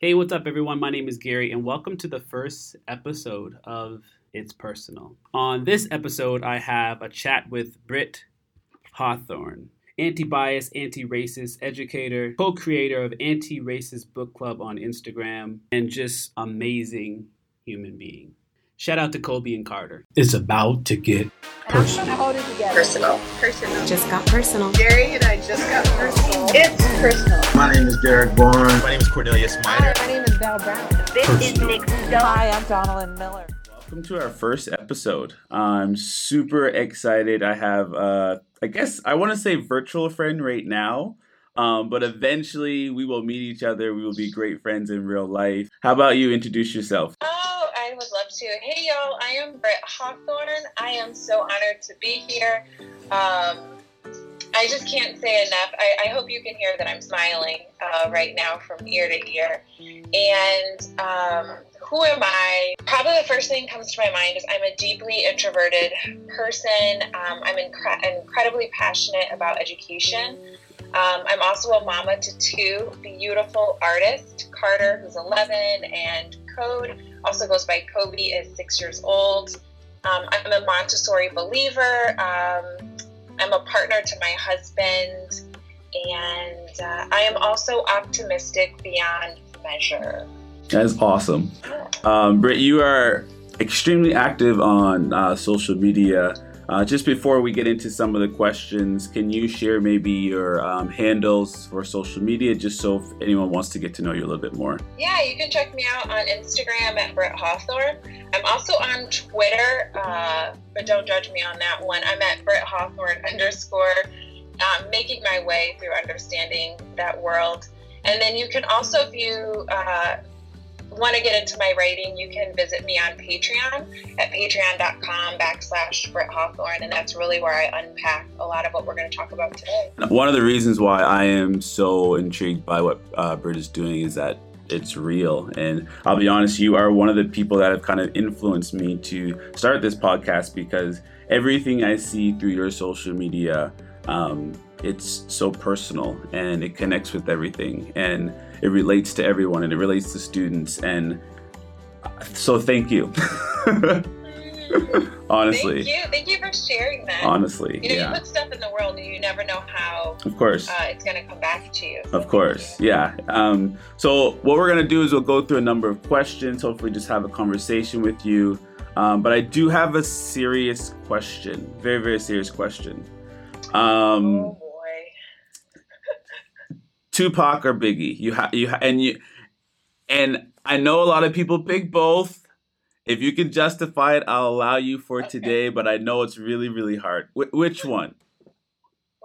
Hey, what's up, everyone? My name is Gary, and welcome to the first episode of It's Personal. On this episode, I have a chat with Britt Hawthorne, anti bias, anti racist educator, co creator of Anti Racist Book Club on Instagram, and just amazing human being. Shout out to Kobe and Carter. It's about to get personal. Personal. Personal. Just got personal. Gary and I just got personal. It's personal. My name is Derek Bourne. My name is Cornelius Minor. My name is Val Brown. This Personal. is Nick Dunn. Hi, I'm Donalyn Miller. Welcome to our first episode. I'm super excited. I have, uh, I guess, I want to say virtual friend right now, um, but eventually we will meet each other. We will be great friends in real life. How about you introduce yourself? Oh, I would love to. Hey, y'all, I am Britt Hawthorne. I am so honored to be here. Um, I just can't say enough. I, I hope you can hear that I'm smiling uh, right now from ear to ear. And um, who am I? Probably the first thing that comes to my mind is I'm a deeply introverted person. Um, I'm incre- incredibly passionate about education. Um, I'm also a mama to two beautiful artists, Carter, who's 11, and Code, also goes by Kobe, is six years old. Um, I'm a Montessori believer. Um, I'm a partner to my husband, and uh, I am also optimistic beyond measure. That's awesome. Um, Britt, you are extremely active on uh, social media. Uh, just before we get into some of the questions, can you share maybe your um, handles for social media, just so if anyone wants to get to know you a little bit more? Yeah, you can check me out on Instagram at Britt Hawthorne. I'm also on Twitter, uh, but don't judge me on that one. I'm at Britt Hawthorne underscore, um, making my way through understanding that world. And then you can also, view uh, want to get into my writing, you can visit me on Patreon at patreon.com backslash Britt Hawthorne. And that's really where I unpack a lot of what we're going to talk about today. One of the reasons why I am so intrigued by what uh, Britt is doing is that it's real. And I'll be honest, you are one of the people that have kind of influenced me to start this podcast because everything I see through your social media, um, it's so personal and it connects with everything and it relates to everyone and it relates to students. And so thank you. honestly. Thank you. Thank you for sharing that. Honestly, You know, yeah. you put stuff in the world and you never know how Of course. uh, it's going to come back to you. Of course, yeah. Um, so what we're gonna do is we'll go through a number of questions. Hopefully, just have a conversation with you. Um, but I do have a serious question, very very serious question. Um, oh. Tupac or Biggie? You have you ha- and you and I know a lot of people pick both. If you can justify it, I'll allow you for Okay. today. But I know it's really really hard. Wh- which one?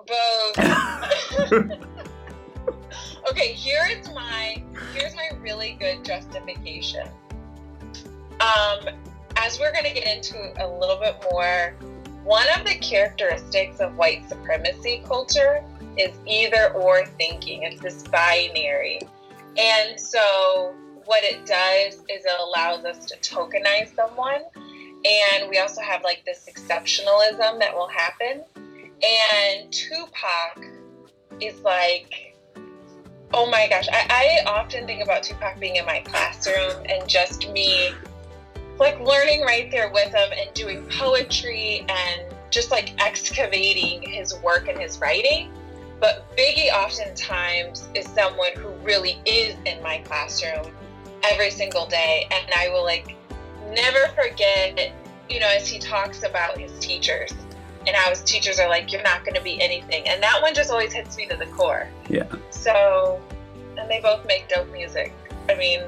Both. okay, here is my here's my really good justification. Um, as we're gonna get into a little bit more, one of the characteristics of white supremacy culture is either or thinking. It's this binary. And so what it does is it allows us to tokenize someone. And we also have like this exceptionalism that will happen. And Tupac is like, oh my gosh, I, I often think about Tupac being in my classroom and just me like learning right there with him and doing poetry and just like excavating his work and his writing. But Biggie oftentimes is someone who really is in my classroom every single day. And I will like never forget, you know, as he talks about his teachers and how his teachers are like, you're not going to be anything. And that one just always hits me to the core. Yeah. So, and they both make dope music. I mean,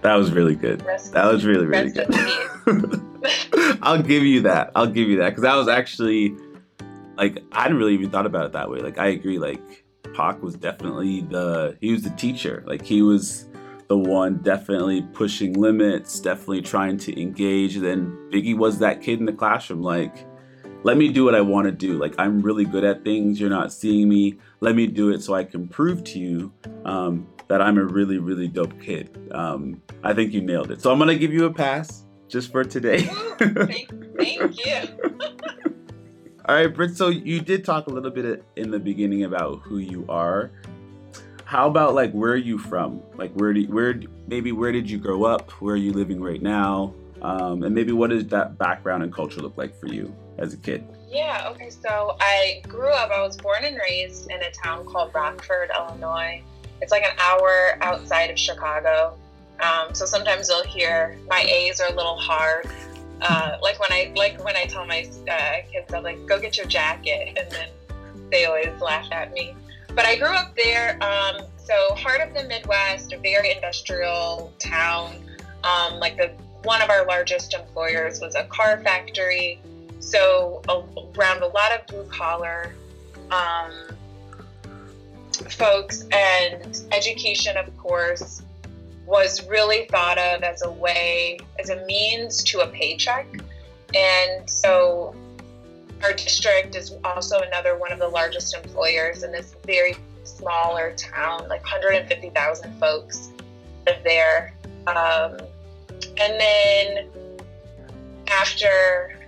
That was really good. That was really really good. I'll give you that. I'll give you that because that was actually like I didn't really even thought about it that way. Like I agree. Like Pac was definitely the he was the teacher. Like he was the one definitely pushing limits, definitely trying to engage. Then Biggie was that kid in the classroom. Like let me do what I want to do. Like I'm really good at things. You're not seeing me. Let me do it so I can prove to you um, that I'm a really really dope kid. Um, I think you nailed it. So I'm gonna give you a pass just for today. Thank, thank you. All right, Britt. So you did talk a little bit in the beginning about who you are. how about like where are you from? Like where do where maybe where did you grow up? Where are you living right now? Um, and maybe what does that background and culture look like for you as a kid? Yeah, okay, so I grew up, I was born and raised in a town called Rockford, Illinois. It's like an hour outside of Chicago. Um, so sometimes you'll hear my A's are a little hard. Uh, like when I like when I tell my uh, kids, I'm like, "Go get your jacket," and then they always laugh at me. But I grew up there, um, so heart of the Midwest, a very industrial town. Um, like the one of our largest employers was a car factory, so around a lot of blue collar um, folks, and education, of course was really thought of as a way, as a means to a paycheck. And so our district is also another one of the largest employers in this very smaller town, like 150,000 folks live there. Um, and then after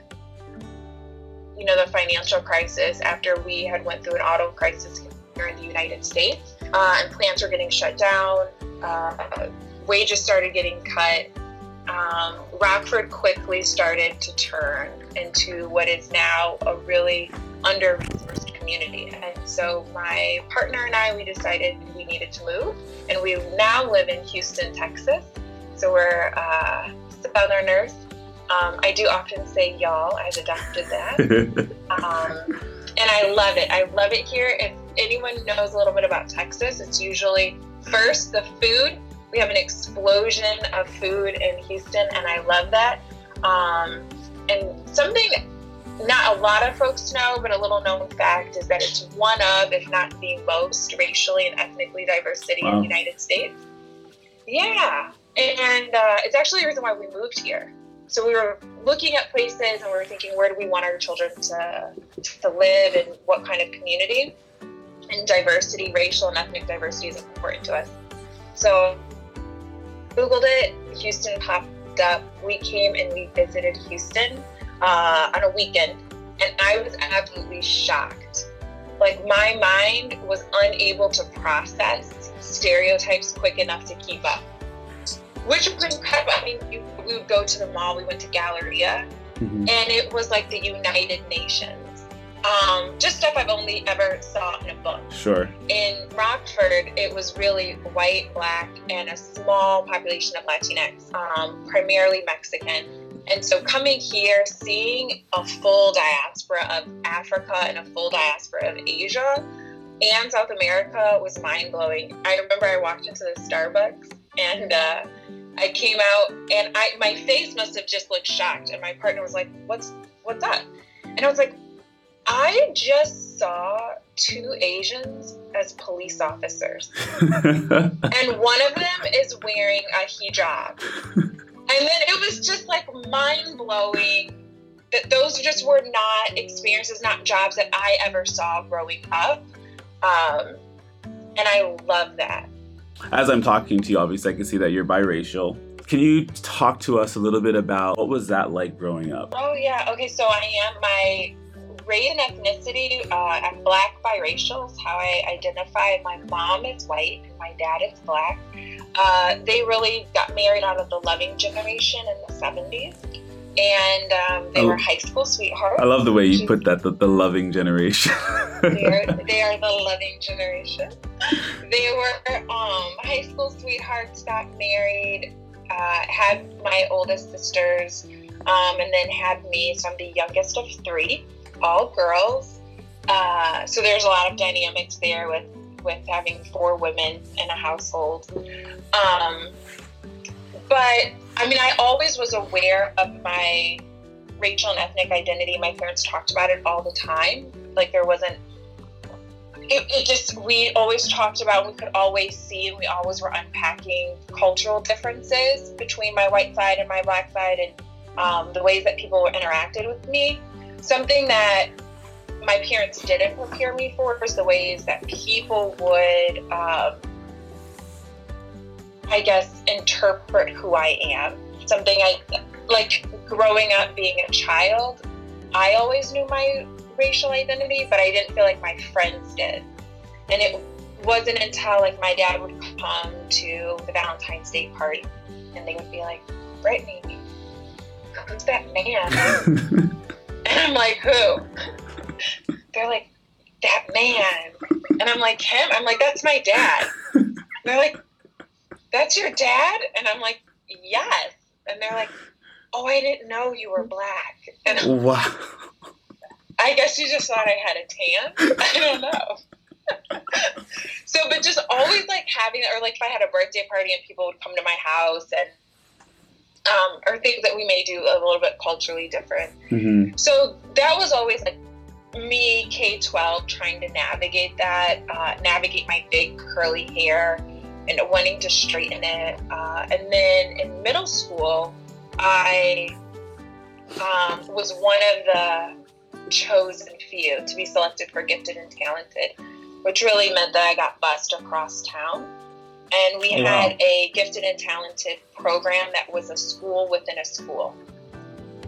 you know the financial crisis after we had went through an auto crisis here in the united states uh, and plants were getting shut down uh, wages started getting cut. Um, Rockford quickly started to turn into what is now a really under resourced community. And so my partner and I, we decided we needed to move. And we now live in Houston, Texas. So we're uh, Southerners. Um, I do often say y'all, I've adopted that. um, and I love it. I love it here. If anyone knows a little bit about Texas, it's usually first the food we have an explosion of food in Houston, and I love that. Um, and something not a lot of folks know, but a little known fact is that it's one of, if not the most, racially and ethnically diverse city wow. in the United States. Yeah, and uh, it's actually the reason why we moved here. So we were looking at places and we were thinking, where do we want our children to to live and what kind of community? And diversity, racial and ethnic diversity, is important to us. So Googled it, Houston popped up. We came and we visited Houston uh, on a weekend, and I was absolutely shocked. Like, my mind was unable to process stereotypes quick enough to keep up, which was incredible. I mean, we would go to the mall, we went to Galleria, mm-hmm. and it was like the United Nations um, just stuff I've only ever saw in a book. Sure. In Rockford, it was really white, black, and a small population of Latinx, um, primarily Mexican. And so coming here, seeing a full diaspora of Africa and a full diaspora of Asia and South America was mind blowing. I remember I walked into the Starbucks and uh, I came out and I my face must have just looked shocked. And my partner was like, "What's what's up?" And I was like, I just saw two Asians as police officers. and one of them is wearing a hijab. And then it was just like mind blowing that those just were not experiences, not jobs that I ever saw growing up. Um, and I love that. As I'm talking to you, obviously, I can see that you're biracial. Can you talk to us a little bit about what was that like growing up? Oh yeah. Okay, so I am my race and ethnicity, uh, I'm black biracial is how I identify. My mom is white and my dad is black. Uh, they really got married out of the loving generation in the 70s. And um, they oh, were high school sweethearts. I love the way you put that, the, the loving generation. they, are, they are the loving generation. They were um, high school sweethearts, got married, uh, had my oldest sisters, um, and then had me. So I'm the youngest of three all girls. Uh, so there's a lot of dynamics there with with having four women in a household. Um, but I mean, I always was aware of my racial and ethnic identity. My parents talked about it all the time. Like there wasn't. It, it just we always talked about. We could always see, and we always were unpacking cultural differences between my white side and my black side, and um, the ways that people were interacted with me something that my parents didn't prepare me for was the ways that people would, um, I guess, interpret who I am. Something I like growing up being a child, I always knew my racial identity, but I didn't feel like my friends did. And it wasn't until like my dad would come to the Valentine's Day party and they would be like, Brittany, who's that man? I'm like, who? They're like, that man. And I'm like, him? I'm like, that's my dad. They're like, that's your dad? And I'm like, yes. And they're like, oh, I didn't know you were black. And wow. I guess you just thought I had a tan. I don't know. so, but just always like having, or like if I had a birthday party and people would come to my house and, um, or things that we may do a little bit culturally different. hmm So that was always like me, K 12, trying to navigate that, uh, navigate my big curly hair and wanting to straighten it. Uh, and then in middle school, I um, was one of the chosen few to be selected for gifted and talented, which really meant that I got bussed across town. And we oh, Wow. had a gifted and talented program that was a school within a school.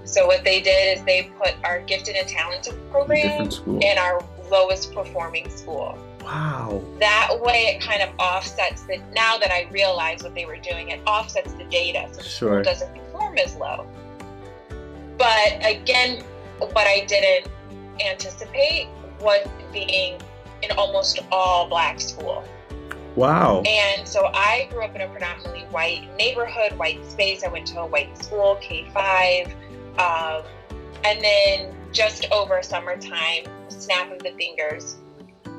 So what they did is they put our gifted and talented program in our lowest performing school. Wow. That way it kind of offsets the now that I realize what they were doing, it offsets the data so the Sure. school doesn't perform as low. But again, what I didn't anticipate was being in almost all black school. Wow. And so I grew up in a predominantly white neighborhood, white space. I went to a white school, K 5. Um, and then just over summertime, snap of the fingers,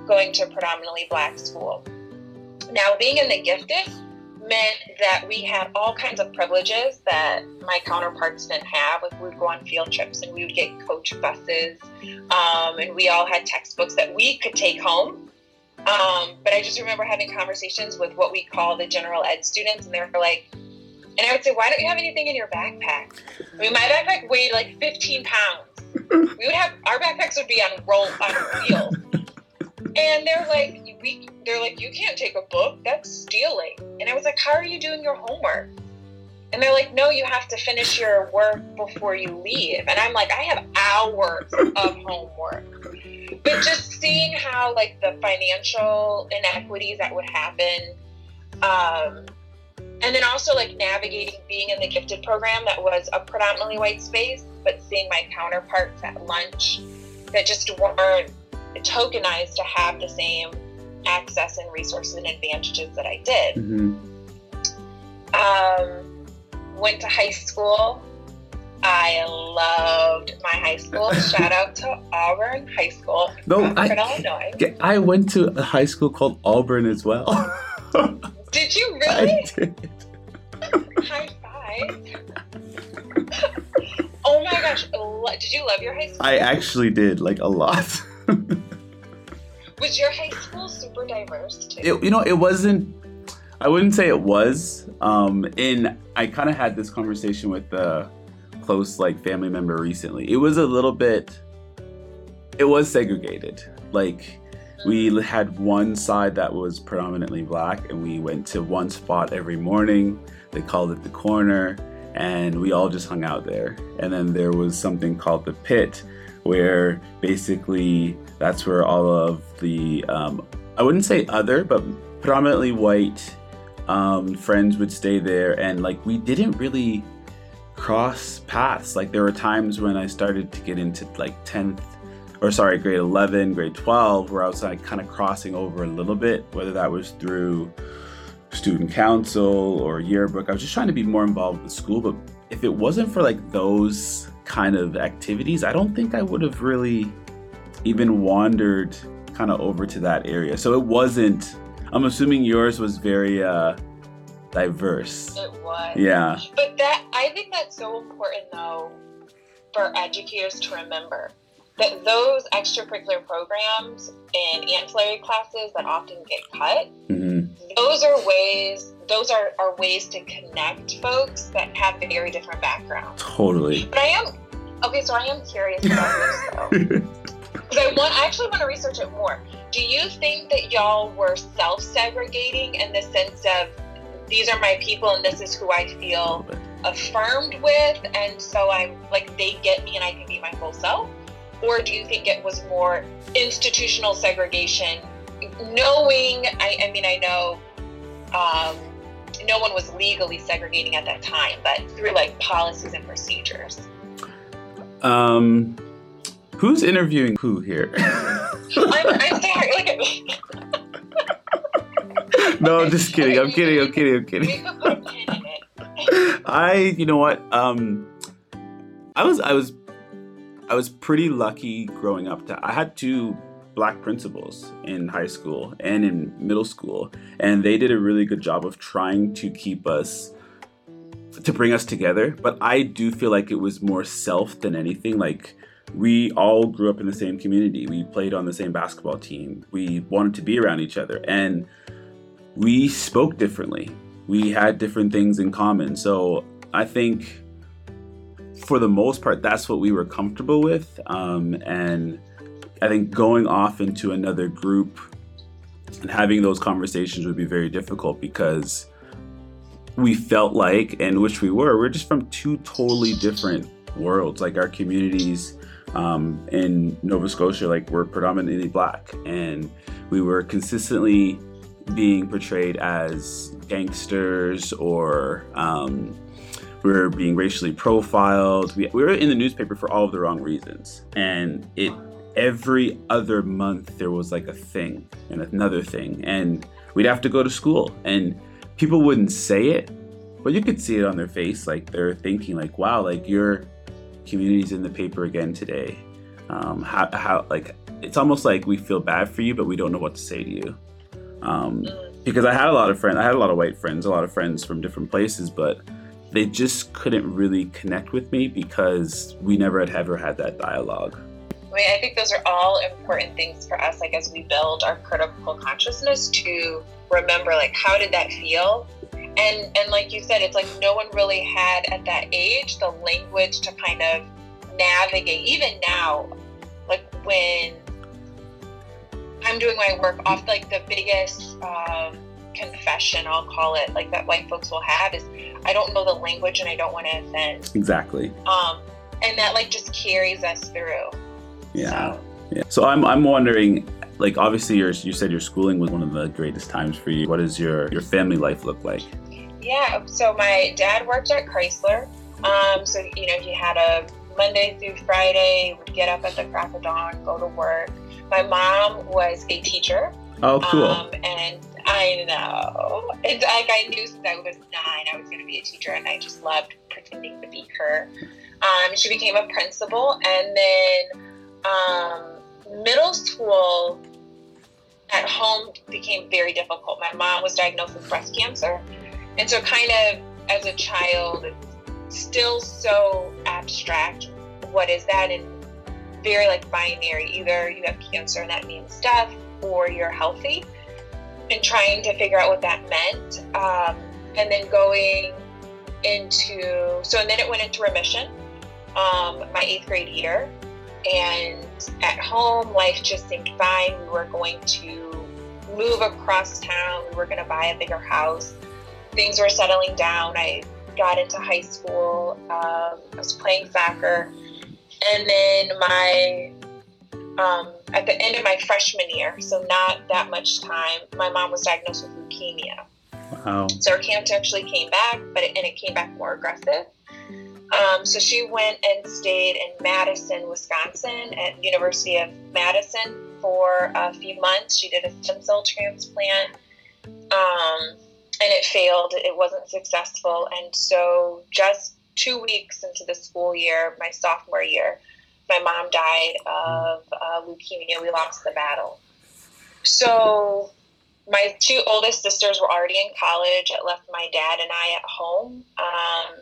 going to a predominantly black school. Now, being in the gifted meant that we had all kinds of privileges that my counterparts didn't have. Like we would go on field trips and we would get coach buses, um, and we all had textbooks that we could take home. Um, but I just remember having conversations with what we call the general ed students, and they were like, and I would say, why don't you have anything in your backpack? I mean, my backpack weighed like 15 pounds. We would have our backpacks would be on roll on wheels, and they're like, we, they're like, you can't take a book. That's stealing. And I was like, how are you doing your homework? And they're like, no, you have to finish your work before you leave. And I'm like, I have hours of homework. But just seeing how like the financial inequities that would happen, um, and then also like navigating being in the gifted program that was a predominantly white space, but seeing my counterparts at lunch that just weren't tokenized to have the same access and resources and advantages that I did. hmm Um, went to high school. I loved my high school. Shout out to Auburn High School, No, I- Illinois. I went to a high school called Auburn as well. Did you I really? did. High five. oh my gosh. Did you love your high school? I actually did like a lot. Was your high school super diverse too? it, you know, it wasn't. I wouldn't say it was. Um, in I kind of had this conversation with a close like family member recently. It was a little bit. It was segregated. Like we had one side that was predominantly black, and we went to one spot every morning. They called it the corner, and we all just hung out there. And then there was something called the pit, where basically that's where all of the um, I wouldn't say other, but predominantly white um, friends would stay there, and like we didn't really cross paths. Like there were times when I started to get into like tenth, or sorry, grade eleven, grade twelve, where I was like kind of crossing over a little bit, whether that was through student council or yearbook. I was just trying to be more involved with school, but if it wasn't for like those kind of activities, I don't think I would have really even wandered kind of over to that area. So it wasn't. I'm assuming yours was very uh, diverse. It was. Yeah. But that I think that's so important though for educators to remember that those extracurricular programs and ancillary classes that often get cut, hmm those are ways those are, are ways to connect folks that have very different backgrounds. Totally. But I am okay, so I am curious about this though. Because I want I actually want to research it more. Do you think that y'all were self-segregating in the sense of these are my people and this is who I feel affirmed with and so I'm like they get me and I can be my full self? Or do you think it was more institutional segregation knowing, I, I mean, I know um, no one was legally segregating at that time, but through like policies and procedures. Um, who's interviewing who here? I'm, I'm sorry. No, I'm just kidding. I'm kidding. I'm kidding. I'm kidding. could put a pin in it. I, you know what? Um, I was, I was, I was pretty lucky growing up. To I had two black principals in high school and in middle school, and they did a really good job of trying to keep us, to bring us together. But I do feel like it was more self than anything. Like we all grew up in the same community. We played on the same basketball team. We wanted to be around each other, and we spoke differently. We had different things in common. So I think for the most part, that's what we were comfortable with. Um, and I think going off into another group and having those conversations would be very difficult because we felt like, and which we were, we're just from two totally different worlds. Like our communities um, in Nova Scotia, like we're predominantly black, and we were consistently being portrayed as gangsters or um, we were being racially profiled. We, we were in the newspaper for all of the wrong reasons, and it every other month there was like a thing and another thing, and we'd have to go to school, and people wouldn't say it, but you could see it on their face, like they're thinking, like, "Wow, like your community's in the paper again today." Um, how, how like it's almost like we feel bad for you, but we don't know what to say to you. Um, because I had a lot of friends, I had a lot of white friends, a lot of friends from different places, but they just couldn't really connect with me because we never had ever had that dialogue. I mean, I think those are all important things for us, like as we build our critical consciousness to remember, like, how did that feel? And and like you said, it's like no one really had at that age the language to kind of navigate. Even now, like when I'm doing my work off, like the biggest um, confession, I'll call it, like that white folks will have is I don't know the language and I don't want to offend. Exactly. Um, and that like just carries us through. Yeah. So, Yeah. So I'm, I'm wondering, like, obviously, your, you said your schooling was one of the greatest times for you. What does your, your family life look like? Yeah, so my dad worked at Chrysler. Um, so, you know, he had a Monday through Friday, would get up at the crack of dawn, go to work. My mom was a teacher. Oh, cool. Um, and I know. And like I knew since I was nine, I was going to be a teacher, and I just loved pretending to be her. Um, she became a principal, and then um, middle school at home became very difficult. My mom was diagnosed with breast cancer, and so kind of as a child, it's still so abstract. What is that? And very like binary. Either you have cancer and that means death, or you're healthy. And trying to figure out what that meant, um, and then going into so and then it went into remission. Um, my eighth grade year, and at home life just seemed fine. We were going to move across town. We were going to buy a bigger house. Things were settling down. I got into high school. Um, I was playing soccer, and then my um, at the end of my freshman year, so not that much time, my mom was diagnosed with leukemia. Wow. So her cancer actually came back, but it, and it came back more aggressive. Um, so she went and stayed in Madison, Wisconsin, at University of Madison for a few months. She did a stem cell transplant, um, and it failed. It wasn't successful. And so, just two weeks into the school year, my sophomore year, my mom died of uh, leukemia. We lost the battle. So my two oldest sisters were already in college. It left my dad and I at home. Um,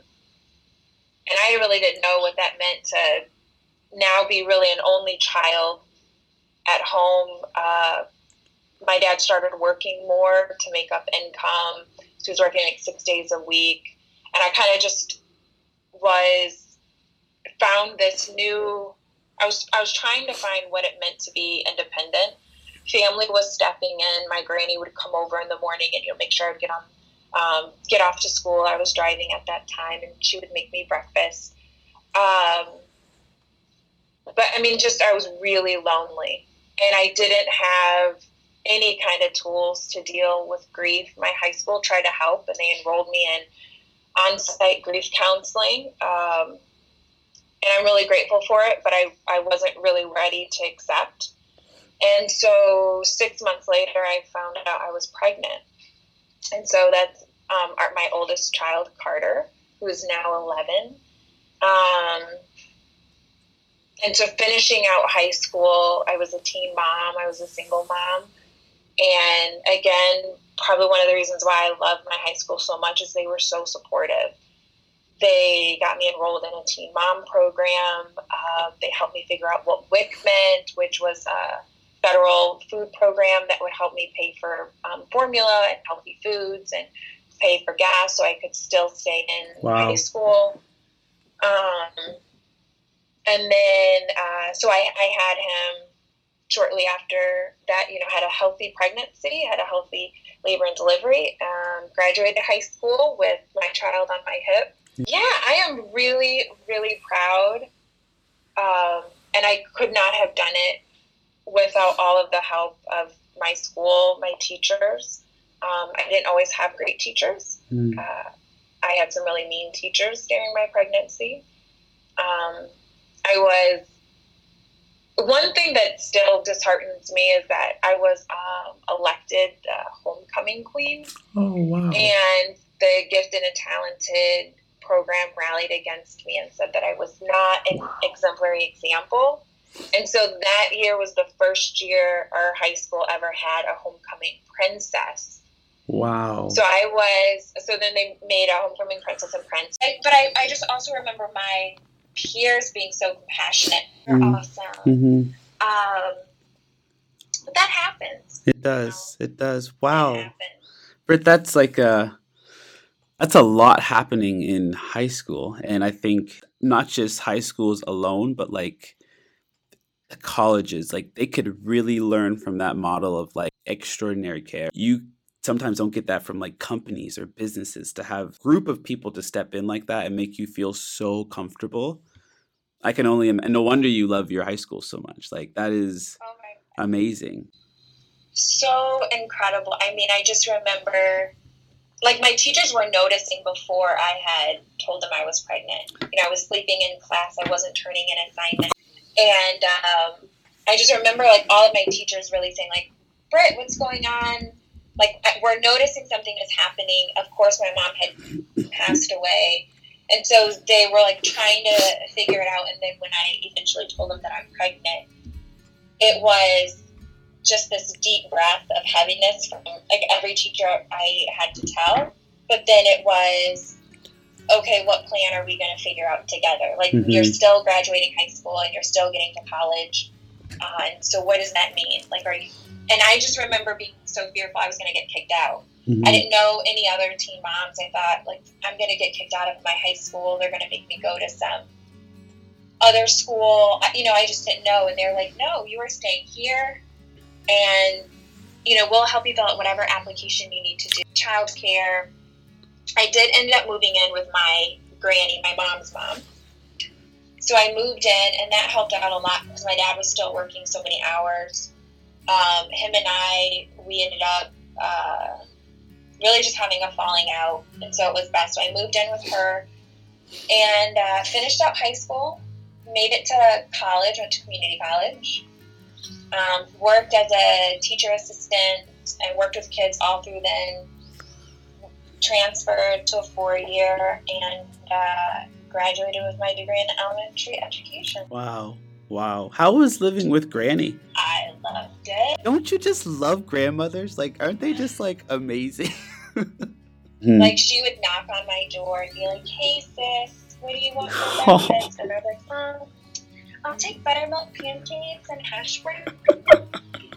and I really didn't know what that meant to now be really an only child at home. Uh, my dad started working more to make up income. So he was working like six days a week. And I kind of just was found this new I was I was trying to find what it meant to be independent. Family was stepping in. My granny would come over in the morning and you know make sure I'd get on um, get off to school. I was driving at that time, and she would make me breakfast. Um, but I mean, just I was really lonely, and I didn't have any kind of tools to deal with grief. My high school tried to help, and they enrolled me in on-site grief counseling. Um, and I'm really grateful for it, but I, I wasn't really ready to accept. And so six months later, I found out I was pregnant. And so that's um, our, my oldest child, Carter, who is now 11. Um, and so finishing out high school, I was a teen mom, I was a single mom. And again, probably one of the reasons why I love my high school so much is they were so supportive. They got me enrolled in a teen mom program. Uh, they helped me figure out what WIC meant, which was a federal food program that would help me pay for um, formula and healthy foods and pay for gas so I could still stay in Wow. high school. Um, and then, uh, so I, I had him shortly after that, you know, had a healthy pregnancy, had a healthy labor and delivery, um, graduated high school with my child on my hip. Yeah, I am really, really proud. Um, and I could not have done it without all of the help of my school, my teachers. Um, I didn't always have great teachers. Mm. Uh, I had some really mean teachers during my pregnancy. Um, I was one thing that still disheartens me is that I was um, elected uh, homecoming queen, Oh wow. and the gifted and talented program rallied against me and said that I was not an exemplary example. And so that year was the first year our high school ever had a homecoming princess. Wow. So I was, so then they made a homecoming princess and prince. I, but I, I just also remember my peers being so compassionate. They're Mm. awesome. hmm Um, but that happens. It does. It does. Wow. happens. Britt, that's like a that's a lot happening in high school, and I think not just high schools alone, but like colleges, like they could really learn from that model of like extraordinary care. You sometimes don't get that from like companies or businesses to have group of people to step in like that and make you feel so comfortable. I can only and no wonder you love your high school so much. Like that is Oh amazing. so incredible. I mean, I just remember, like, my teachers were noticing before I had told them I was pregnant. You know, I was sleeping in class, I wasn't turning in assignments. And um, I just remember, like, all of my teachers really saying, like, Britt, what's going on? Like, we're noticing something is happening. Of course, my mom had passed away. And so they were, like, trying to figure it out. And then when I eventually told them that I'm pregnant, it was just this deep breath of heaviness from like every teacher I had to tell. But then it was, okay, what plan are we going to figure out together? Like Mhm. you're still graduating high school and you're still getting to college. Uh, and so what does that mean? Like, are you? And I just remember being so fearful I was going to get kicked out. Mhm. I didn't know any other teen moms. I thought, like, I'm going to get kicked out of my high school. They're going to make me go to some other school. You know, I just didn't know. And they're like, no, you are staying here. And, you know, we'll help you fill out whatever application you need to do. Childcare. I did end up moving in with my granny, my mom's mom. So I moved in, and that helped out a lot because my dad was still working so many hours. Um, him and I, we ended up uh, really just having a falling out, and so it was best. So I moved in with her and uh, finished out high school, made it to college, went to community college, um, worked as a teacher assistant, and worked with kids all through then. Transferred to a four year and uh, graduated with my degree in elementary education. Wow. Wow. How was living with Granny? I loved it. Don't you just love grandmothers? Like, aren't they just like amazing? Like she would knock on my door and be like, "Hey sis, what do you want for breakfast?" And I was like, "Um, I'll take buttermilk pancakes and hash brown."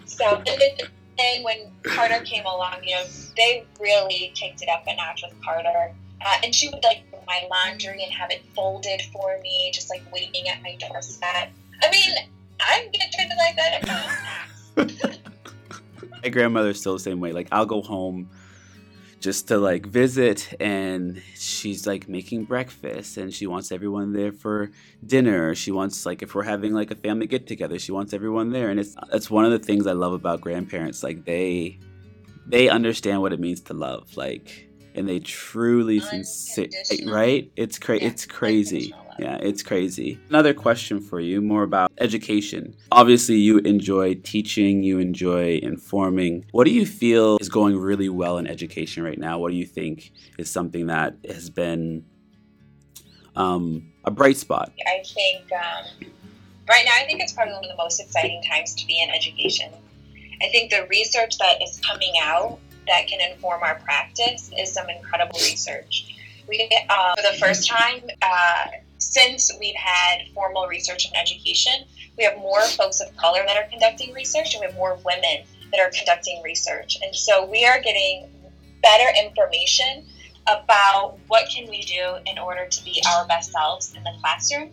so and then, then when Carter came along, you know, they really kicked it up a notch with Carter. Uh, and she would like do my laundry and have it folded for me, just like waiting at my doorstep. I mean, I'm gonna treat like that at my. My grandmother's still the same way. Like, I'll go home just to like visit and she's like making breakfast and she wants everyone there for dinner she wants like if we're having like a family get together she wants everyone there and it's that's one of the things i love about grandparents like they they understand what it means to love like and they truly sincere right it's cra- Yeah, it's crazy. Yeah it's crazy. Another question for you more about education. Obviously you enjoy teaching you enjoy informing. What do you feel is going really well in education right now? What do you think is something that has been um, a bright spot? I think um, right now, I think it's probably one of the most exciting times to be in education. I think the research that is coming out that can inform our practice is some incredible research. We, uh, for the first time uh, since we've had formal research in education, we have more folks of color that are conducting research, and we have more women that are conducting research. And so we are getting better information about what can we do in order to be our best selves in the classroom.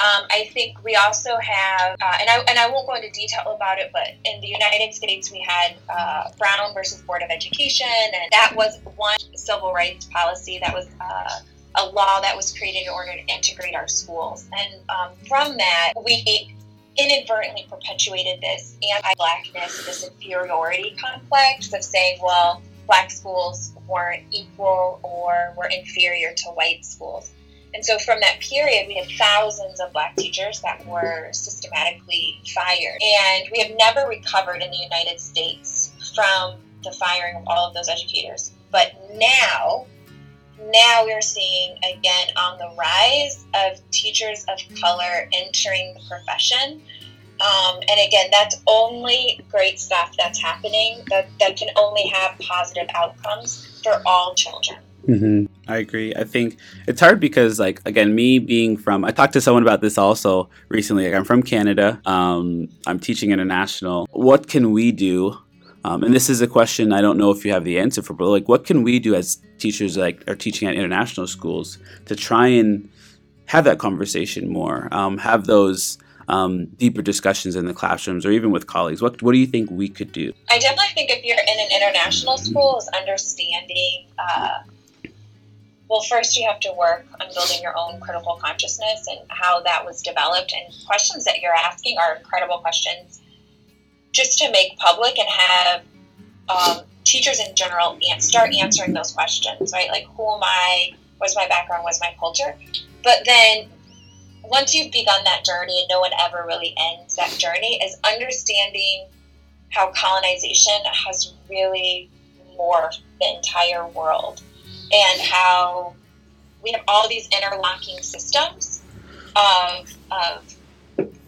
Um, I think we also have, uh, and I and I won't go into detail about it, but in the United States we had uh, Brown versus Board of Education, and that was one civil rights policy that was. Uh, a law that was created in order to integrate our schools. And um, from that, we inadvertently perpetuated this anti blackness, this inferiority complex of saying, well, black schools weren't equal or were inferior to white schools. And so from that period, we had thousands of black teachers that were systematically fired. And we have never recovered in the United States from the firing of all of those educators. But now, now we're seeing again on the rise of teachers of color entering the profession. Um, and again, that's only great stuff that's happening that, that can only have positive outcomes for all children. Mm-hmm. I agree. I think it's hard because, like, again, me being from, I talked to someone about this also recently. Like, I'm from Canada. Um, I'm teaching international. What can we do? Um, and this is a question I don't know if you have the answer for, but like, what can we do as teachers, like, are teaching at international schools to try and have that conversation more, um, have those um, deeper discussions in the classrooms or even with colleagues? What What do you think we could do? I definitely think if you're in an international school, is understanding. Uh, well, first you have to work on building your own critical consciousness and how that was developed. And questions that you're asking are incredible questions, just to make public and have um, teachers in general start answering those questions. Right, like who am I? What's my background? What's my culture? But then once you've begun that journey and no one ever really ends that journey is understanding how colonization has really morphed the entire world and how we have all these interlocking systems of, of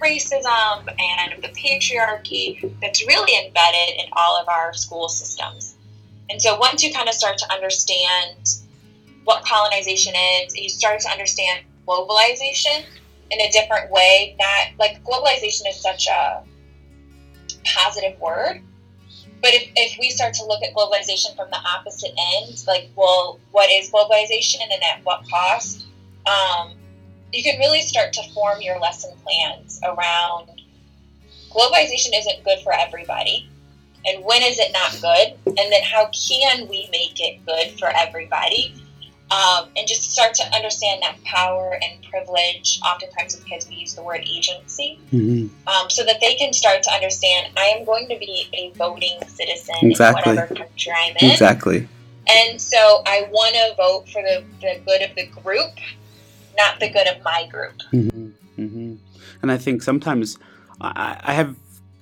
racism and the patriarchy that's really embedded in all of our school systems. And so once you kind of start to understand what colonization is, you start to understand globalization in a different way. Not like globalization is such a positive word, but if, if we start to look at globalization from the opposite end, like, well, what is globalization and at what cost? Um, you can really start to form your lesson plans around globalization isn't good for everybody. And when is it not good? And then how can we make it good for everybody? um, and just start to understand that power and privilege. Oftentimes, with kids, we use the word agency, Mm-hmm. um, so that they can start to understand I am going to be a voting citizen Exactly. in whatever country I'm in. Exactly. And so I want to vote for the, the good of the group, not the good of my group. hmm hmm And I think sometimes I, I have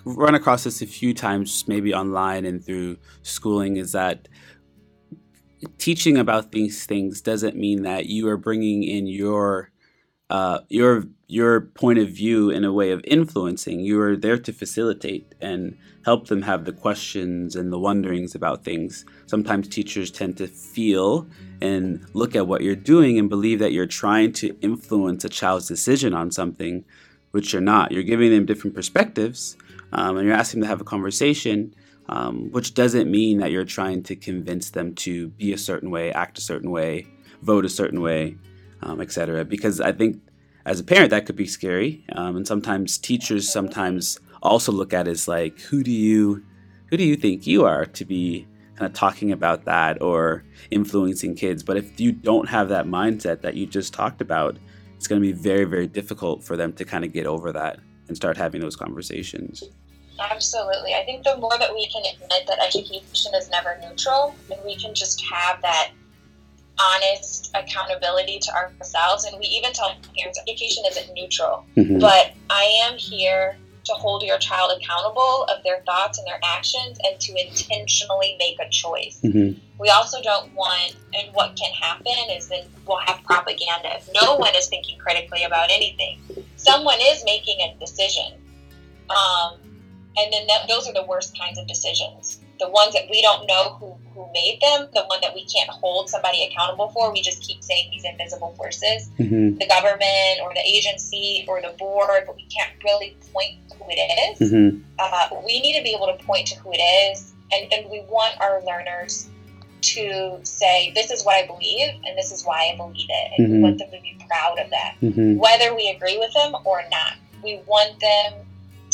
run across this a few times, maybe online and through schooling, is that teaching about these things doesn't mean that you are bringing in your uh, your your point of view in a way of influencing. You are there to facilitate and help them have the questions and the wonderings about things. Sometimes teachers tend to feel and look at what you're doing and believe that you're trying to influence a child's decision on something, which you're not. You're giving them different perspectives um, and you're asking them to have a conversation, um, which doesn't mean that you're trying to convince them to be a certain way, act a certain way, vote a certain way, um, etc. Because I think as a parent, that could be scary. Um, and sometimes teachers sometimes also look at as like, who do you, who do you think you are to be kind of talking about that or influencing kids. But if you don't have that mindset that you just talked about, it's going to be very, very difficult for them to kind of get over that and start having those conversations. Absolutely. I think the more that we can admit that education is never neutral and we can just have that honest accountability to ourselves, and we even tell parents education isn't neutral, Mhm. but I am here to hold your child accountable of their thoughts and their actions and to intentionally make a choice. Mhm. We also don't want, and what can happen is that we'll have propaganda. No one is thinking critically about anything. Someone is making a decision. Um, and then that, those are the worst kinds of decisions. The ones that we don't know who, who made them, the one that we can't hold somebody accountable for. We just keep saying these invisible forces, Mhm. the government or the agency or the board, but we can't really point who it is Mhm. uh, we need to be able to point to who it is, and, and we want our learners to say, This is what I believe, and this is why I believe it. And we Mhm. want them to be proud of that, Mhm. whether we agree with them or not. We want them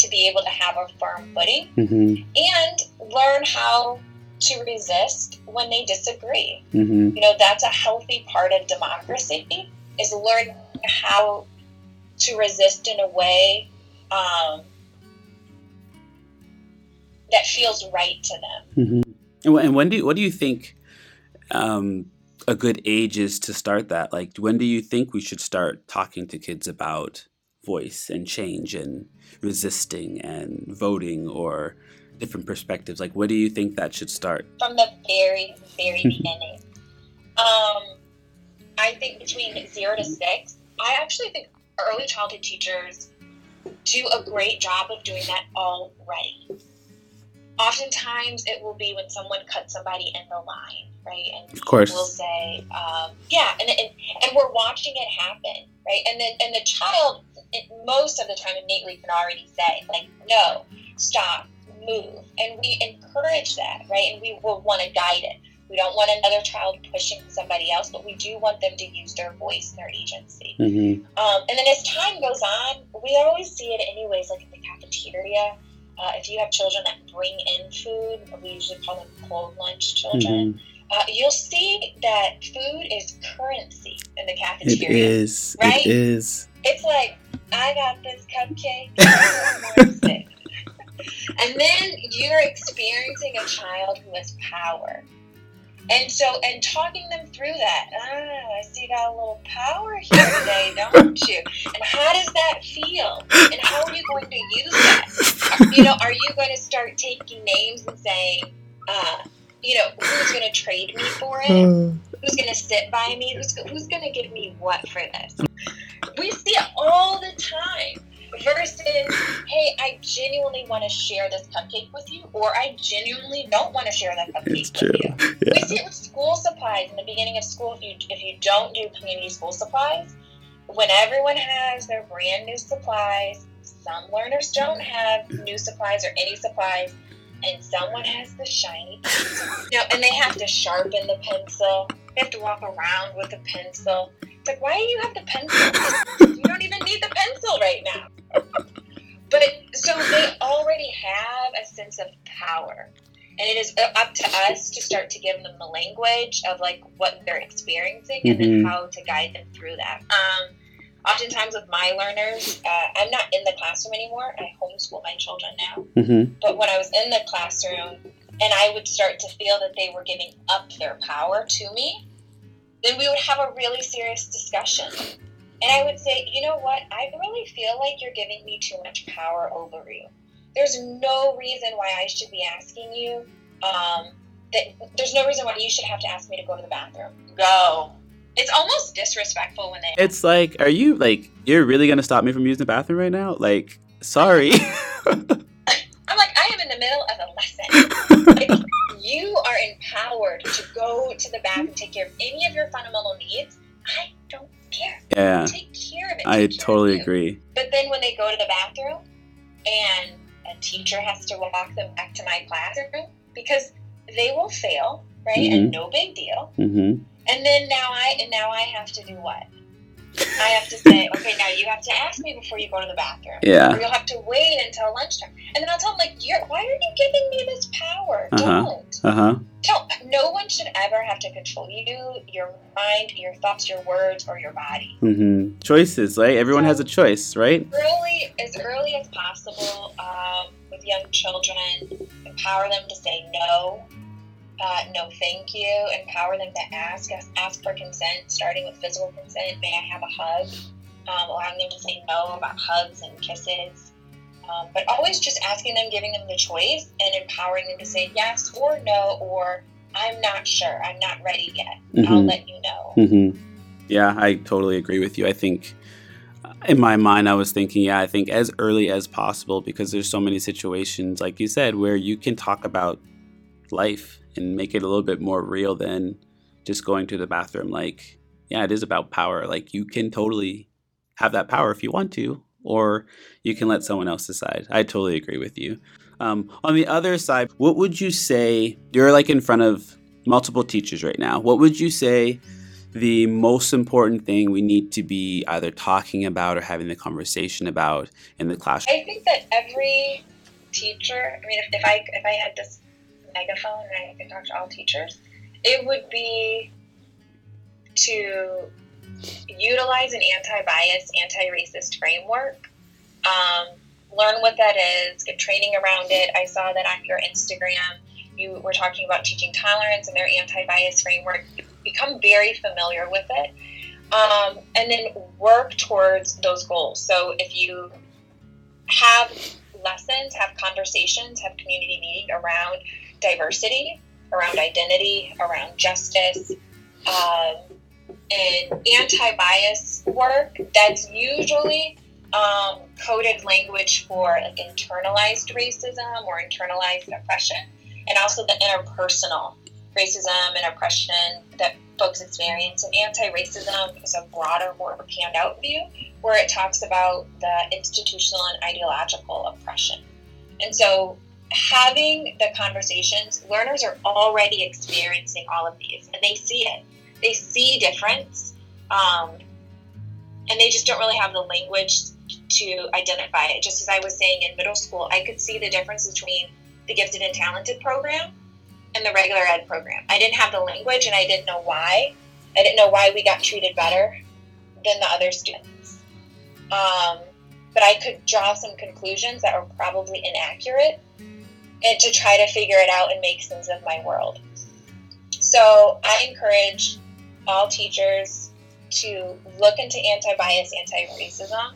to be able to have a firm footing Mhm. and learn how to resist when they disagree. Mhm. You know, that's a healthy part of democracy, is learn how to resist in a way um, that feels right to them. Mhm. And, when do what do you think um, a good age is to start that? Like, when do you think we should start talking to kids about voice and change and resisting and voting or different perspectives? Like, where do you think that should start? from the very, very beginning. Um, I think between zero to six, I actually think early childhood teachers do a great job of doing that already. Oftentimes, it will be when someone cuts somebody in the line, right? And Of course. we'll say, um, yeah, and, and and we're watching it happen, right? And then and the child, it, most of the time, innately can already say, like, no, stop, move, and we encourage that, right? And we will want to guide it. We don't want another child pushing somebody else, but we do want them to use their voice and their agency. Mhm. Um, and then as time goes on, we always see it anyways, like in the cafeteria. Uh, if you have children that bring in food, we usually call them cold lunch children. Mhm. Uh, you'll see that food is currency in the cafeteria. is. Right? It is. It's like, I got this cupcake. And then you're experiencing a child who has power. And so, and talking them through that, ah, I see you got a little power here today, don't you? And how does that feel? And how are you going to use that? You know, are you going to start taking names and saying, uh, you know, who's going to trade me for it? Hmm. Who's going to sit by me? Who's, who's going to give me what for this? We see it all the time. Versus, hey, I genuinely want to share this cupcake with you, or I genuinely don't want to share that cupcake It's with true. you. We see it with school supplies in the beginning of school. If you if you don't do community school supplies, when everyone has their brand new supplies, some learners don't have new supplies or any supplies, and someone has the shiny pencil. You know, and they have to sharpen the pencil. They have to walk around with a pencil. It's like, why do you have the pencil? you don't even need the pencil right now. But it, so they already have a sense of power. And it is up to us to start to give them the language of like what they're experiencing and then Mhm. how to guide them through that. Um, oftentimes with my learners, uh, I'm not in the classroom anymore. I homeschool my children now. Mhm. But when I was in the classroom and I would start to feel that they were giving up their power to me, then we would have a really serious discussion. And I would say, you know what? I really feel like you're giving me too much power over you. There's no reason why I should be asking you. Um, that there's no reason why you should have to ask me to go to the bathroom. Go. It's almost disrespectful when they. It's like, are you like, you're really gonna stop me from using the bathroom right now? Like, sorry. I'm like, I am in the middle of a lesson. like, you are empowered to go to the bathroom, take care of any of your fundamental needs. I don't care. yeah, Take care of it. I Take of totally agree. But then when they go to the bathroom and a teacher has to walk them back to my classroom because they will fail, right? And no big deal. hmm And then now I and now I have to do what? I have to say, okay, now you have to ask me before you go to the bathroom. Yeah. Or you'll have to wait until lunchtime. And then I'll tell them, like, You're, why are you giving me this power? Uh-huh. Don't. Uh huh. Don't. No one should ever have to control you, your mind, your thoughts, your words, or your body. Mm-hmm. Choices, right? Everyone has a choice, right? Early, as early as possible, um, with young children, empower them to say no. Uh, no, thank you. Empower them to ask, ask, ask for consent, starting with physical consent. May I have a hug? Um, allowing them to say no about hugs and kisses. Um, but always just asking them, giving them the choice, and empowering them to say yes or no, or I'm not sure, I'm not ready yet. I'll Mhm. let you know. Mm-hmm. Yeah, I totally agree with you. I think uh, in my mind, I was thinking, yeah, I think as early as possible because there's so many situations, like you said, where you can talk about life and make it a little bit more real than just going to the bathroom. Like, yeah, it is about power. Like, you can totally have that power if you want to, or you can let someone else decide. I totally agree with you. Um, on the other side, what would you say? You're like in front of multiple teachers right now. What would you say the most important thing we need to be either talking about or having the conversation about in the classroom? I think that every teacher, I mean, if, if I if I had this megaphone and I could talk to all teachers, it would be to utilize an anti-bias, anti-racist framework. Um, learn what that is, get training around it. I saw that on your Instagram. You were talking about teaching tolerance and their anti-bias framework. Become very familiar with it, um, and then work towards those goals. So if you have lessons, have conversations, have community meeting around diversity, around identity, around justice, um, and anti-bias work. That's usually um, coded language for like internalized racism or internalized oppression, and also the interpersonal racism and oppression that folks experience. And anti-racism is a broader, more panned-out view where it talks about the institutional and ideological oppression. And so, having the conversations, learners are already experiencing all of these, and they see it. They see difference, um, and they just don't really have the language to identify it. Just as I was saying in middle school, I could see the difference between the gifted and talented program and the regular ed program. I didn't have the language, and I didn't know why. I didn't know why we got treated better than the other students. Um, but I could draw some conclusions that were probably inaccurate and to try to figure it out and make sense of my world. So I encourage all teachers to look into anti bias, anti racism.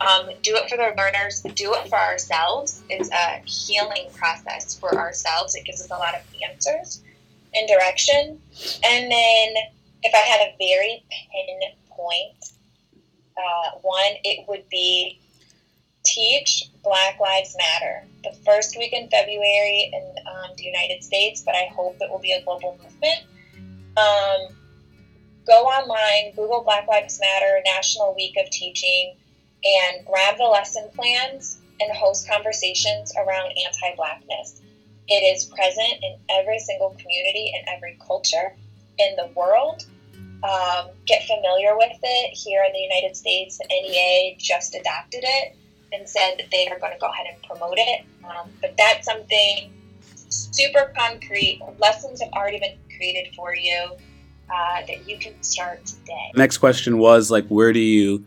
Um, do it for their learners, do it for ourselves. It's a healing process for ourselves. It gives us a lot of answers and direction. And then, if I had a very pinpoint uh, one, it would be teach Black Lives Matter. The first week in February in um, the United States, but I hope it will be a global movement. Um, go online, Google Black Lives Matter National Week of Teaching, and grab the lesson plans and host conversations around anti Blackness. It is present in every single community and every culture in the world. Um, get familiar with it. Here in the United States, the NEA just adopted it and said that they are going to go ahead and promote it. Um, but that's something super concrete. Lessons have already been created for you uh, that you can start today. Next question was like, where do you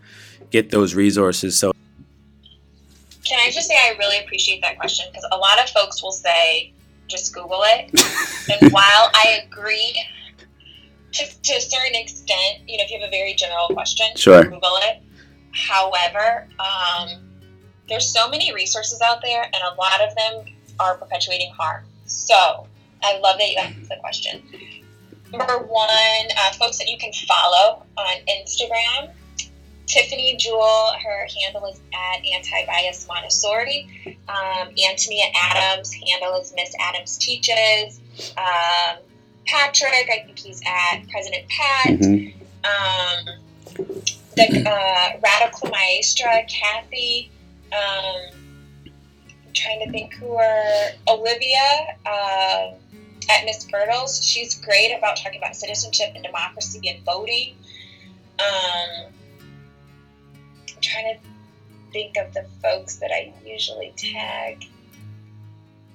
get those resources? So, Can I just say I really appreciate that question because a lot of folks will say, just Google it. and while I agree to, to a certain extent, you know, if you have a very general question, Sure. Google it. However, um, there's so many resources out there, and a lot of them are perpetuating harm. So I love that you asked the question. Number one, uh, folks that you can follow on Instagram. Tiffany Jewell, her handle is at Anti Bias Montessori. Um, Antonia Adams, handle is Miss Adams Teaches. Um, Patrick, I think he's at President Pat. Mhm. Um, the uh, Radical Maestra, Kathy. Um, I'm trying to think who are Olivia uh, at Miss Birtles. She's great about talking about citizenship and democracy and voting. Um, I'm trying to think of the folks that I usually tag.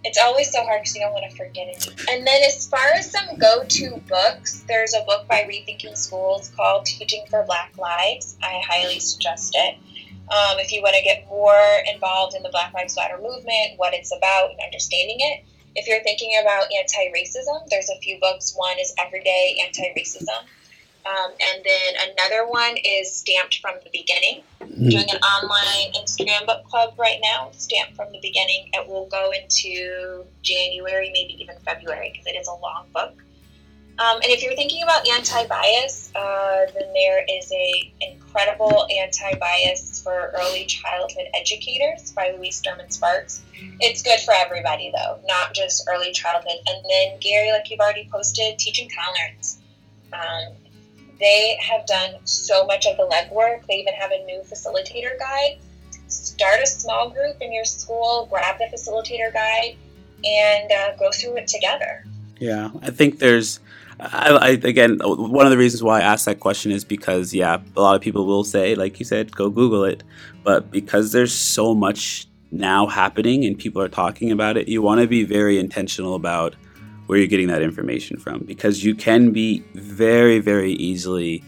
It's always so hard because you don't want to forget it. And then, as far as some go to books, there's a book by Rethinking Schools called Teaching for Black Lives. I highly suggest it. Um, if you want to get more involved in the Black Lives Matter movement, what it's about, and understanding it. If you're thinking about anti racism, there's a few books. One is Everyday Anti Racism. Um, and then another one is Stamped from the Beginning. Doing an online Instagram book club right now, Stamped from the Beginning. It will go into January, maybe even February, because it is a long book. Um, and if you're thinking about anti-bias, uh, then there is a incredible anti-bias for early childhood educators by Louise Derman Sparks. It's good for everybody though, not just early childhood. And then Gary, like you've already posted, teaching tolerance. Um, they have done so much of the legwork. They even have a new facilitator guide. Start a small group in your school, grab the facilitator guide, and uh, go through it together. Yeah, I think there's. I, I again one of the reasons why I asked that question is because yeah, a lot of people will say, like you said, go Google it, but because there's so much now happening and people are talking about it, you want to be very intentional about where you're getting that information from. Because you can be very, very easily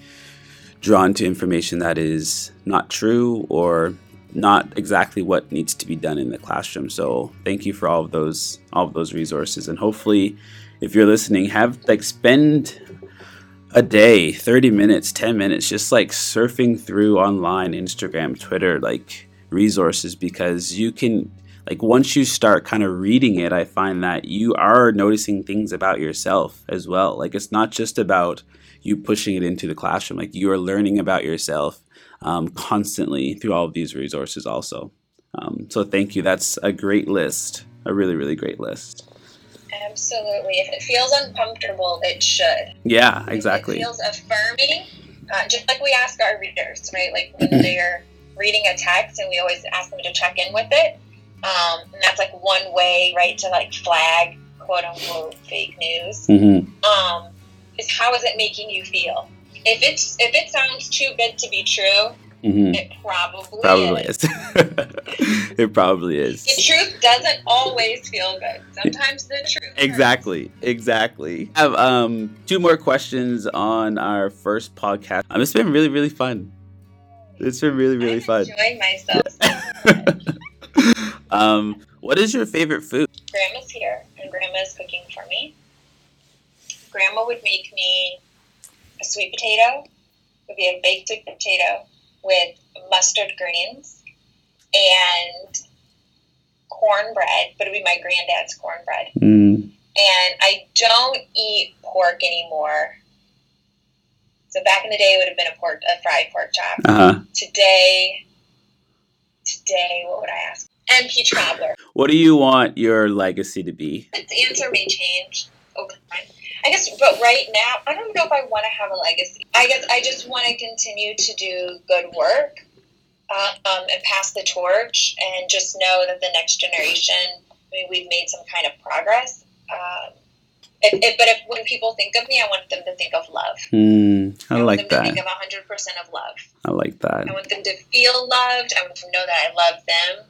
drawn to information that is not true or not exactly what needs to be done in the classroom. So thank you for all of those all of those resources and hopefully if you're listening have like spend a day, 30 minutes, 10 minutes just like surfing through online, Instagram, Twitter like resources because you can like once you start kind of reading it, I find that you are noticing things about yourself as well. Like it's not just about you pushing it into the classroom. Like you are learning about yourself um, constantly through all of these resources also. Um, so thank you. That's a great list. A really, really great list. Absolutely. If it feels uncomfortable, it should. Yeah, exactly. If it feels affirming, uh, just like we ask our readers, right? Like when they're reading a text and we always ask them to check in with it. Um, and that's like one way, right, to like flag quote unquote fake news. Mm-hmm. Um, is how is it making you feel? If it's if it sounds too good to be true, Mm-hmm. it probably, Probably is. is. it probably is. The truth doesn't always feel good. Sometimes the truth. hurts. Exactly, exactly. I have um, two more questions on our first podcast. Um, it's been really, really fun. It's been really, really I'm fun. enjoying myself. so um, what is your favorite food? Grandma's here, and Grandma's cooking for me. Grandma would make me sweet potato. Would be a baked sweet potato with mustard greens and cornbread, but it would be my granddad's cornbread. Mm, And I don't eat pork anymore. So back in the day, it would have been a pork, a fried pork chop. uh huh. Today, today, what would I ask? MP Traveler. What do you want your legacy to be? The answer may change over time. I guess, but right now, I don't know if I want to have a legacy. I guess I just want to continue to do good work uh, um, and pass the torch, and just know that the next generation. I mean, we've made some kind of progress. Um, if, if, but if when people think of me, I want them to think of love. Mm, I want like them to think that. of 100% of love. I like that. I want them to feel loved. I want them to know that I love them.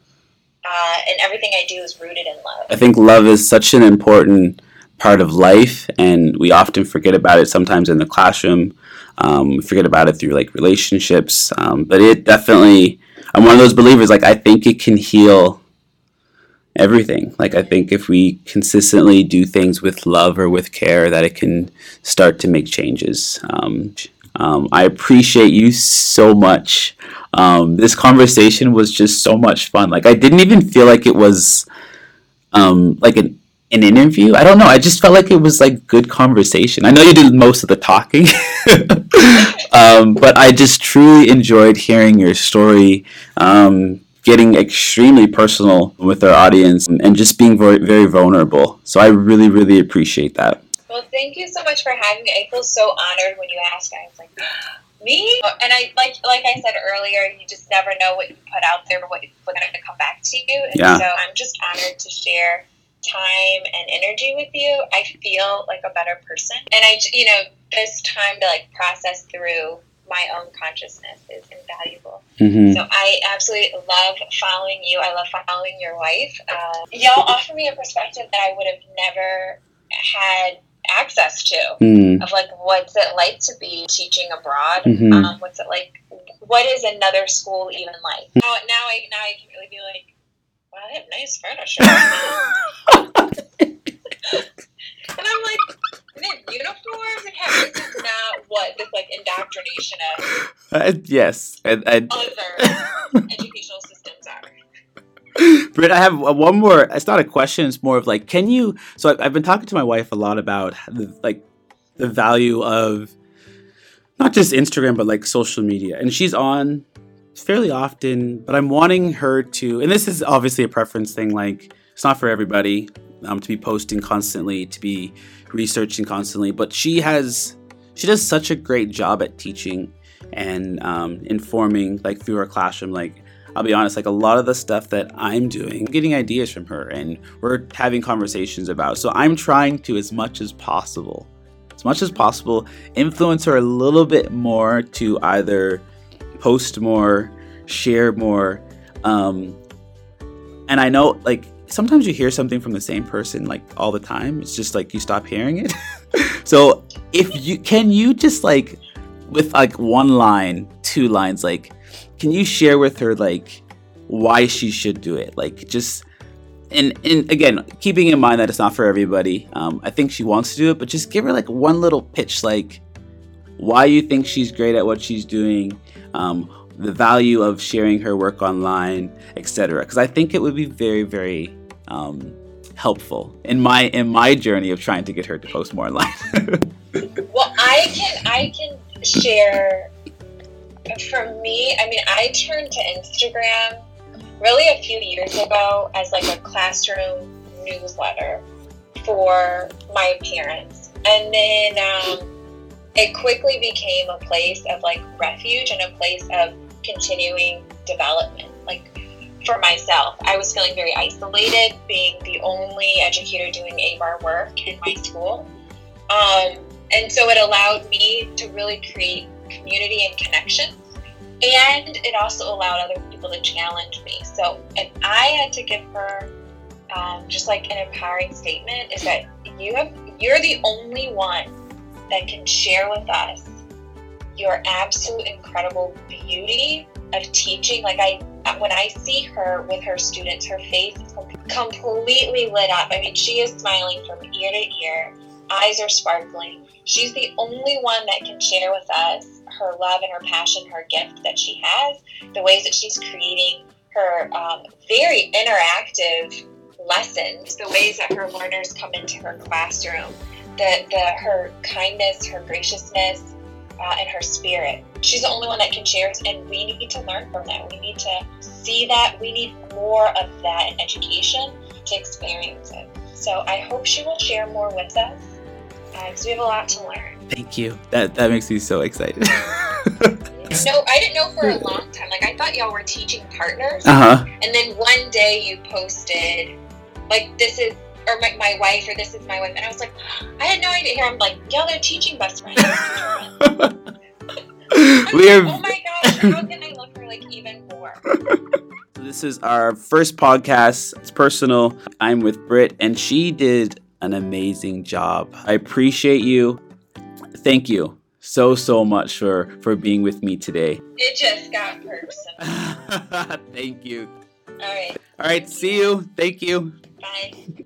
Uh, and everything I do is rooted in love. I think love is such an important part of life, and we often forget about it sometimes in the classroom. Um, we forget about it through like relationships, um, but it definitely. I'm one of those believers. Like I think it can heal everything. Like I think if we consistently do things with love or with care, that it can start to make changes. Um, um, I appreciate you so much. Um, this conversation was just so much fun. Like I didn't even feel like it was um, like an an interview. I don't know. I just felt like it was like good conversation. I know you did most of the talking, um, but I just truly enjoyed hearing your story, um, getting extremely personal with our audience, and just being very, very vulnerable. So I really, really appreciate that. Well, thank you so much for having me. I feel so honored when you asked. I was like, me? And I like like I said earlier, you just never know what you put out there, but what people are going to come back to you. And Yeah. so I'm just honored to share time and energy with you. I feel like a better person, and I, you know, this time to like process through my own consciousness is invaluable. Mm-hmm. So I absolutely love following you. I love following your wife. Uh, y'all offer me a perspective that I would have never had access to Mm. of like what's it like to be teaching abroad Mhm. um, what's it like what is another school even like now, now i now i can really be like wow they have nice furniture and i'm like have uniforms and have this is not what this like indoctrination of Uh, yes, and, and other educational systems are Britt, I have one more. It's not a question. It's more of like, can you? So I've been talking to my wife a lot about the, like the value of not just Instagram, but like social media. And she's on fairly often, but I'm wanting her to. And this is obviously a preference thing. Like it's not for everybody um, to be posting constantly, to be researching constantly. But she has, she does such a great job at teaching and um, informing, like through her classroom, like. I'll be honest, like a lot of the stuff that I'm doing, I'm getting ideas from her and we're having conversations about. So I'm trying to, as much as possible, as much as possible, influence her a little bit more to either post more, share more. Um, and I know, like, sometimes you hear something from the same person, like, all the time. It's just like you stop hearing it. so if you can, you just like, with like one line, two lines, like, can you share with her like why she should do it like just and and again keeping in mind that it's not for everybody um, i think she wants to do it but just give her like one little pitch like why you think she's great at what she's doing um, the value of sharing her work online etc because i think it would be very very um, helpful in my in my journey of trying to get her to post more online Well, I can I can share. For me, I mean, I turned to Instagram really a few years ago as like a classroom newsletter for my parents, and then um, it quickly became a place of like refuge and a place of continuing development. Like for myself, I was feeling very isolated, being the only educator doing ABAR work in my school. Um, and so it allowed me to really create community and connection. And it also allowed other people to challenge me. So if I had to give her um, just like an empowering statement, is that you have you're the only one that can share with us your absolute incredible beauty of teaching. Like I, when I see her with her students, her face is completely lit up. I mean, she is smiling from ear to ear eyes are sparkling. She's the only one that can share with us her love and her passion, her gift that she has, the ways that she's creating her um, very interactive lessons, the ways that her learners come into her classroom, the, the her kindness, her graciousness, uh, and her spirit. She's the only one that can share it, and we need to learn from that. We need to see that. We need more of that in education to experience it. So I hope she will share more with us because we have a lot to learn. thank you that that makes me so excited No, I didn't know for a long time. Like I thought y'all were teaching partners, uh-huh and then one day you posted, like this is, or my, my wife, or this is my wife, and I was like, I had no idea. Here I'm like, y'all are teaching best friends. I'm we like, are oh my gosh, how can I love her like even more? This is our first podcast. It's personal. I'm with Britt, and she did an amazing job. I appreciate you. Thank you so so much for for being with me today. It just got personal. Thank you. All right, All right, see you. Thank you. bye.